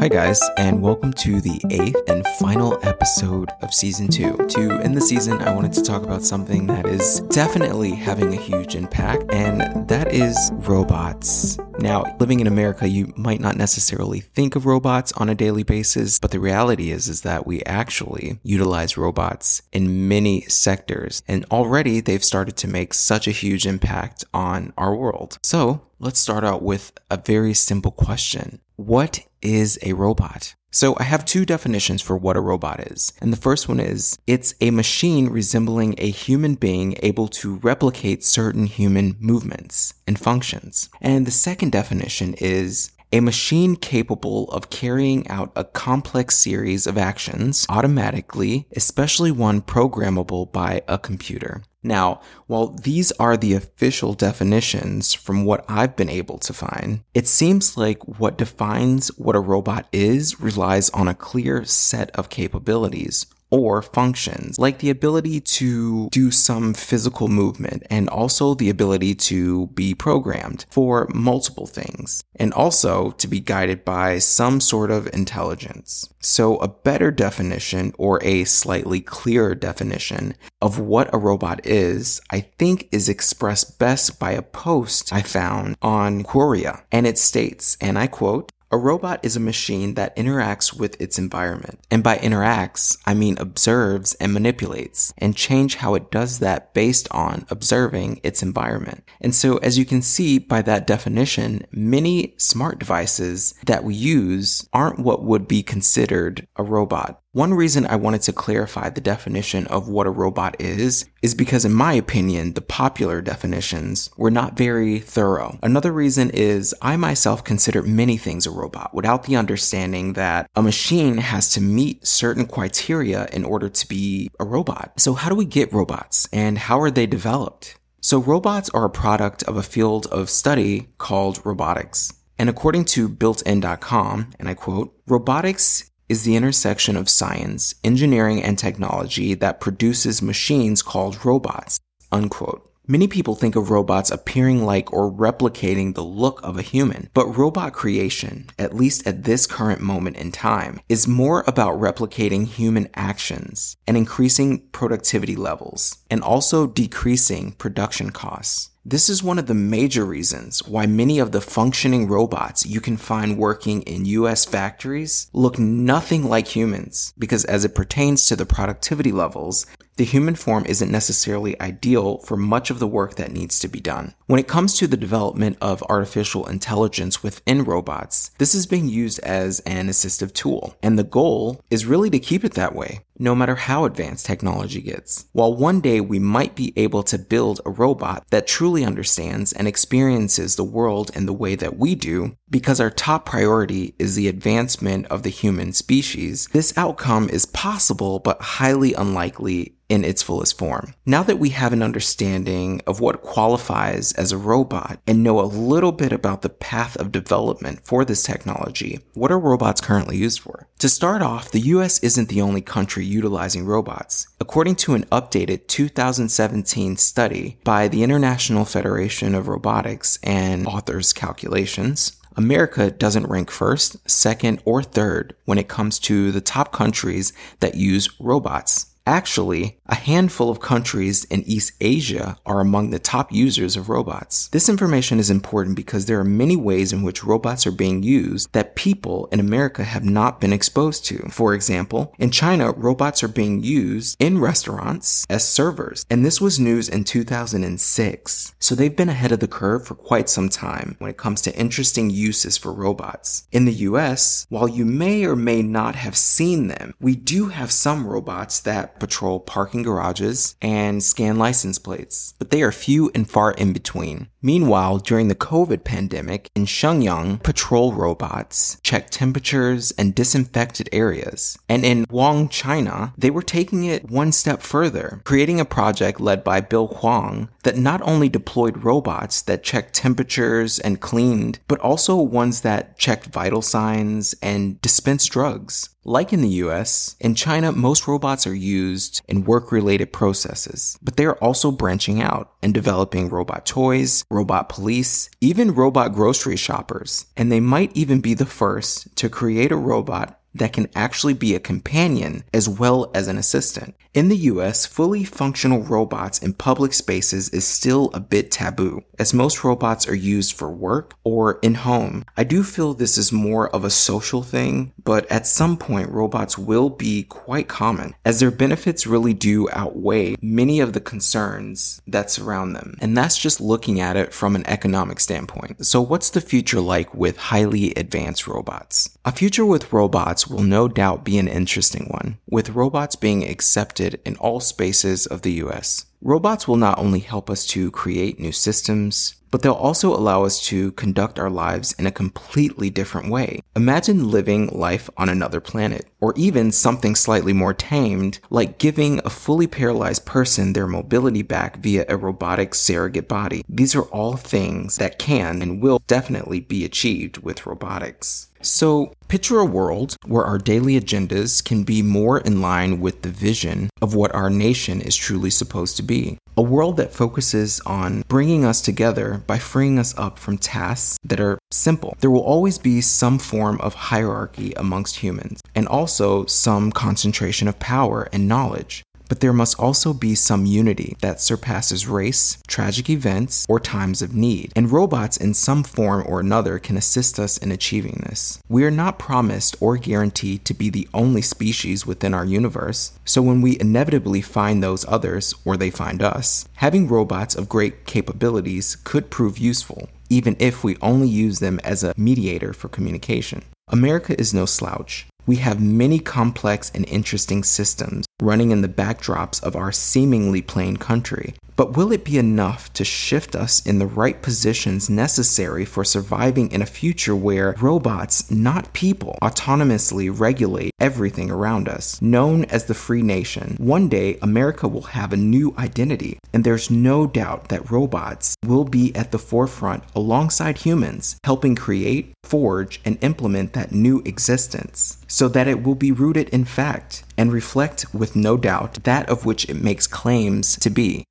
Hi, guys, and welcome to the eighth and final episode of season two. To end the season, I wanted to talk about something that is definitely having a huge impact, and that is robots. Now, living in America, you might not necessarily think of robots on a daily basis, but the reality is, is that we actually utilize robots in many sectors, and already they've started to make such a huge impact on our world. So, let's start out with a very simple question. What is a robot? So I have two definitions for what a robot is. And the first one is it's a machine resembling a human being able to replicate certain human movements and functions. And the second definition is a machine capable of carrying out a complex series of actions automatically, especially one programmable by a computer. Now, while these are the official definitions from what I've been able to find, it seems like what defines what a robot is relies on a clear set of capabilities or functions, like the ability to do some physical movement and also the ability to be programmed for multiple things, and also to be guided by some sort of intelligence. So, a better definition or a slightly clearer definition of what a robot is, I think is expressed best by a post I found on Quora, and it states, and I quote, a robot is a machine that interacts with its environment. And by interacts, I mean observes and manipulates and change how it does that based on observing its environment. And so as you can see by that definition, many smart devices that we use aren't what would be considered a robot. One reason I wanted to clarify the definition of what a robot is, is because in my opinion, the popular definitions were not very thorough. Another reason is I myself consider many things a robot without the understanding that a machine has to meet certain criteria in order to be a robot. So how do we get robots and how are they developed? So robots are a product of a field of study called robotics. And according to builtin.com, and I quote, robotics is the intersection of science, engineering, and technology that produces machines called robots. Unquote. Many people think of robots appearing like or replicating the look of a human, but robot creation, at least at this current moment in time, is more about replicating human actions and increasing productivity levels, and also decreasing production costs. This is one of the major reasons why many of the functioning robots you can find working in US factories look nothing like humans, because as it pertains to the productivity levels, the human form isn't necessarily ideal for much of the work that needs to be done. When it comes to the development of artificial intelligence within robots, this is being used as an assistive tool, and the goal is really to keep it that way, no matter how advanced technology gets. While one day we might be able to build a robot that truly understands and experiences the world in the way that we do, because our top priority is the advancement of the human species, this outcome is possible but highly unlikely in its fullest form. Now that we have an understanding of what qualifies as a robot and know a little bit about the path of development for this technology, what are robots currently used for? To start off, the US isn't the only country utilizing robots. According to an updated 2017 study by the International Federation of Robotics and authors' calculations, America doesn't rank first, second, or third when it comes to the top countries that use robots. Actually, a handful of countries in East Asia are among the top users of robots. This information is important because there are many ways in which robots are being used that people in America have not been exposed to. For example, in China, robots are being used in restaurants as servers, and this was news in 2006. So they've been ahead of the curve for quite some time when it comes to interesting uses for robots. In the US, while you may or may not have seen them, we do have some robots that patrol parking garages and scan license plates, but they are few and far in between. Meanwhile, during the COVID pandemic, in Shenyang, patrol robots checked temperatures and disinfected areas. And in Wuhan, China, they were taking it one step further, creating a project led by Bill Huang that not only deployed robots that checked temperatures and cleaned, but also ones that checked vital signs and dispensed drugs. Like in the US, in China, most robots are used in work related processes, but they are also branching out and developing robot toys, robot police, even robot grocery shoppers. And they might even be the first to create a robot that can actually be a companion as well as an assistant. In the US, fully functional robots in public spaces is still a bit taboo, as most robots are used for work or in home. I do feel this is more of a social thing, but at some point robots will be quite common, as their benefits really do outweigh many of the concerns that surround them. And that's just looking at it from an economic standpoint. So what's the future like with highly advanced robots? A future with robots will no doubt be an interesting one, with robots being accepted in all spaces of the US. Robots will not only help us to create new systems, but they'll also allow us to conduct our lives in a completely different way. Imagine living life on another planet, or even something slightly more tamed, like giving a fully paralyzed person their mobility back via a robotic surrogate body. These are all things that can and will definitely be achieved with robotics. So, picture a world where our daily agendas can be more in line with the vision of what our nation is truly supposed to be. A world that focuses on bringing us together by freeing us up from tasks that are simple. There will always be some form of hierarchy amongst humans, and also some concentration of power and knowledge but there must also be some unity that surpasses race, tragic events, or times of need, and robots in some form or another can assist us in achieving this. We are not promised or guaranteed to be the only species within our universe, so when we inevitably find those others, or they find us, having robots of great capabilities could prove useful, even if we only use them as a mediator for communication. America is no slouch. We have many complex and interesting systems running in the backdrops of our seemingly plain country. But will it be enough to shift us in the right positions necessary for surviving in a future where robots, not people, autonomously regulate everything around us? Known as the free nation, one day America will have a new identity, and there's no doubt that robots will be at the forefront alongside humans, helping create, forge, and implement that new existence so that it will be rooted in fact and reflect with no doubt that of which it makes claims to be.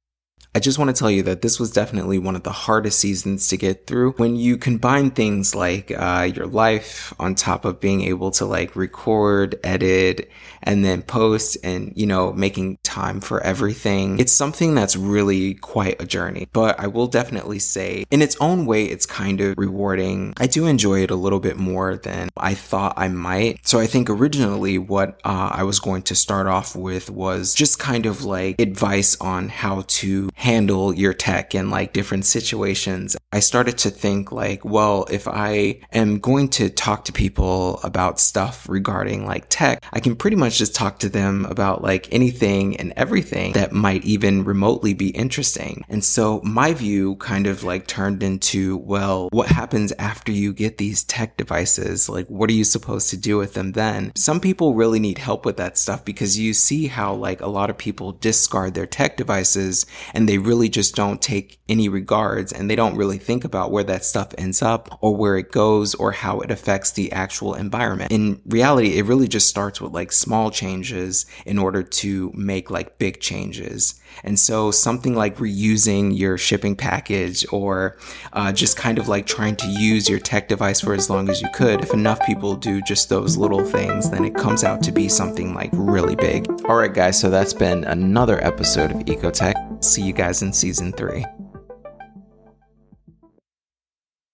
I just want to tell you that this was definitely one of the hardest seasons to get through. When you combine things like uh, your life on top of being able to like record, edit, and then post and, you know, making time for everything, it's something that's really quite a journey. But I will definitely say, in its own way, it's kind of rewarding. I do enjoy it a little bit more than I thought I might. So I think originally what uh, I was going to start off with was just kind of like advice on how to handle your tech in like different situations. I started to think like, well, if I am going to talk to people about stuff regarding like tech, I can pretty much just talk to them about like anything and everything that might even remotely be interesting. And so my view kind of like turned into, well, what happens after you get these tech devices? Like, what are you supposed to do with them then? Some people really need help with that stuff because you see how like a lot of people discard their tech devices and they really just don't take any regards and they don't really think about where that stuff ends up or where it goes or how it affects the actual environment. In reality, it really just starts with like small changes in order to make like big changes. And so something like reusing your shipping package or uh, just kind of like trying to use your tech device for as long as you could, if enough people do just those little things, then it comes out to be something like really big. All right, guys, so that's been another episode of Ecotech. See you guys in season three.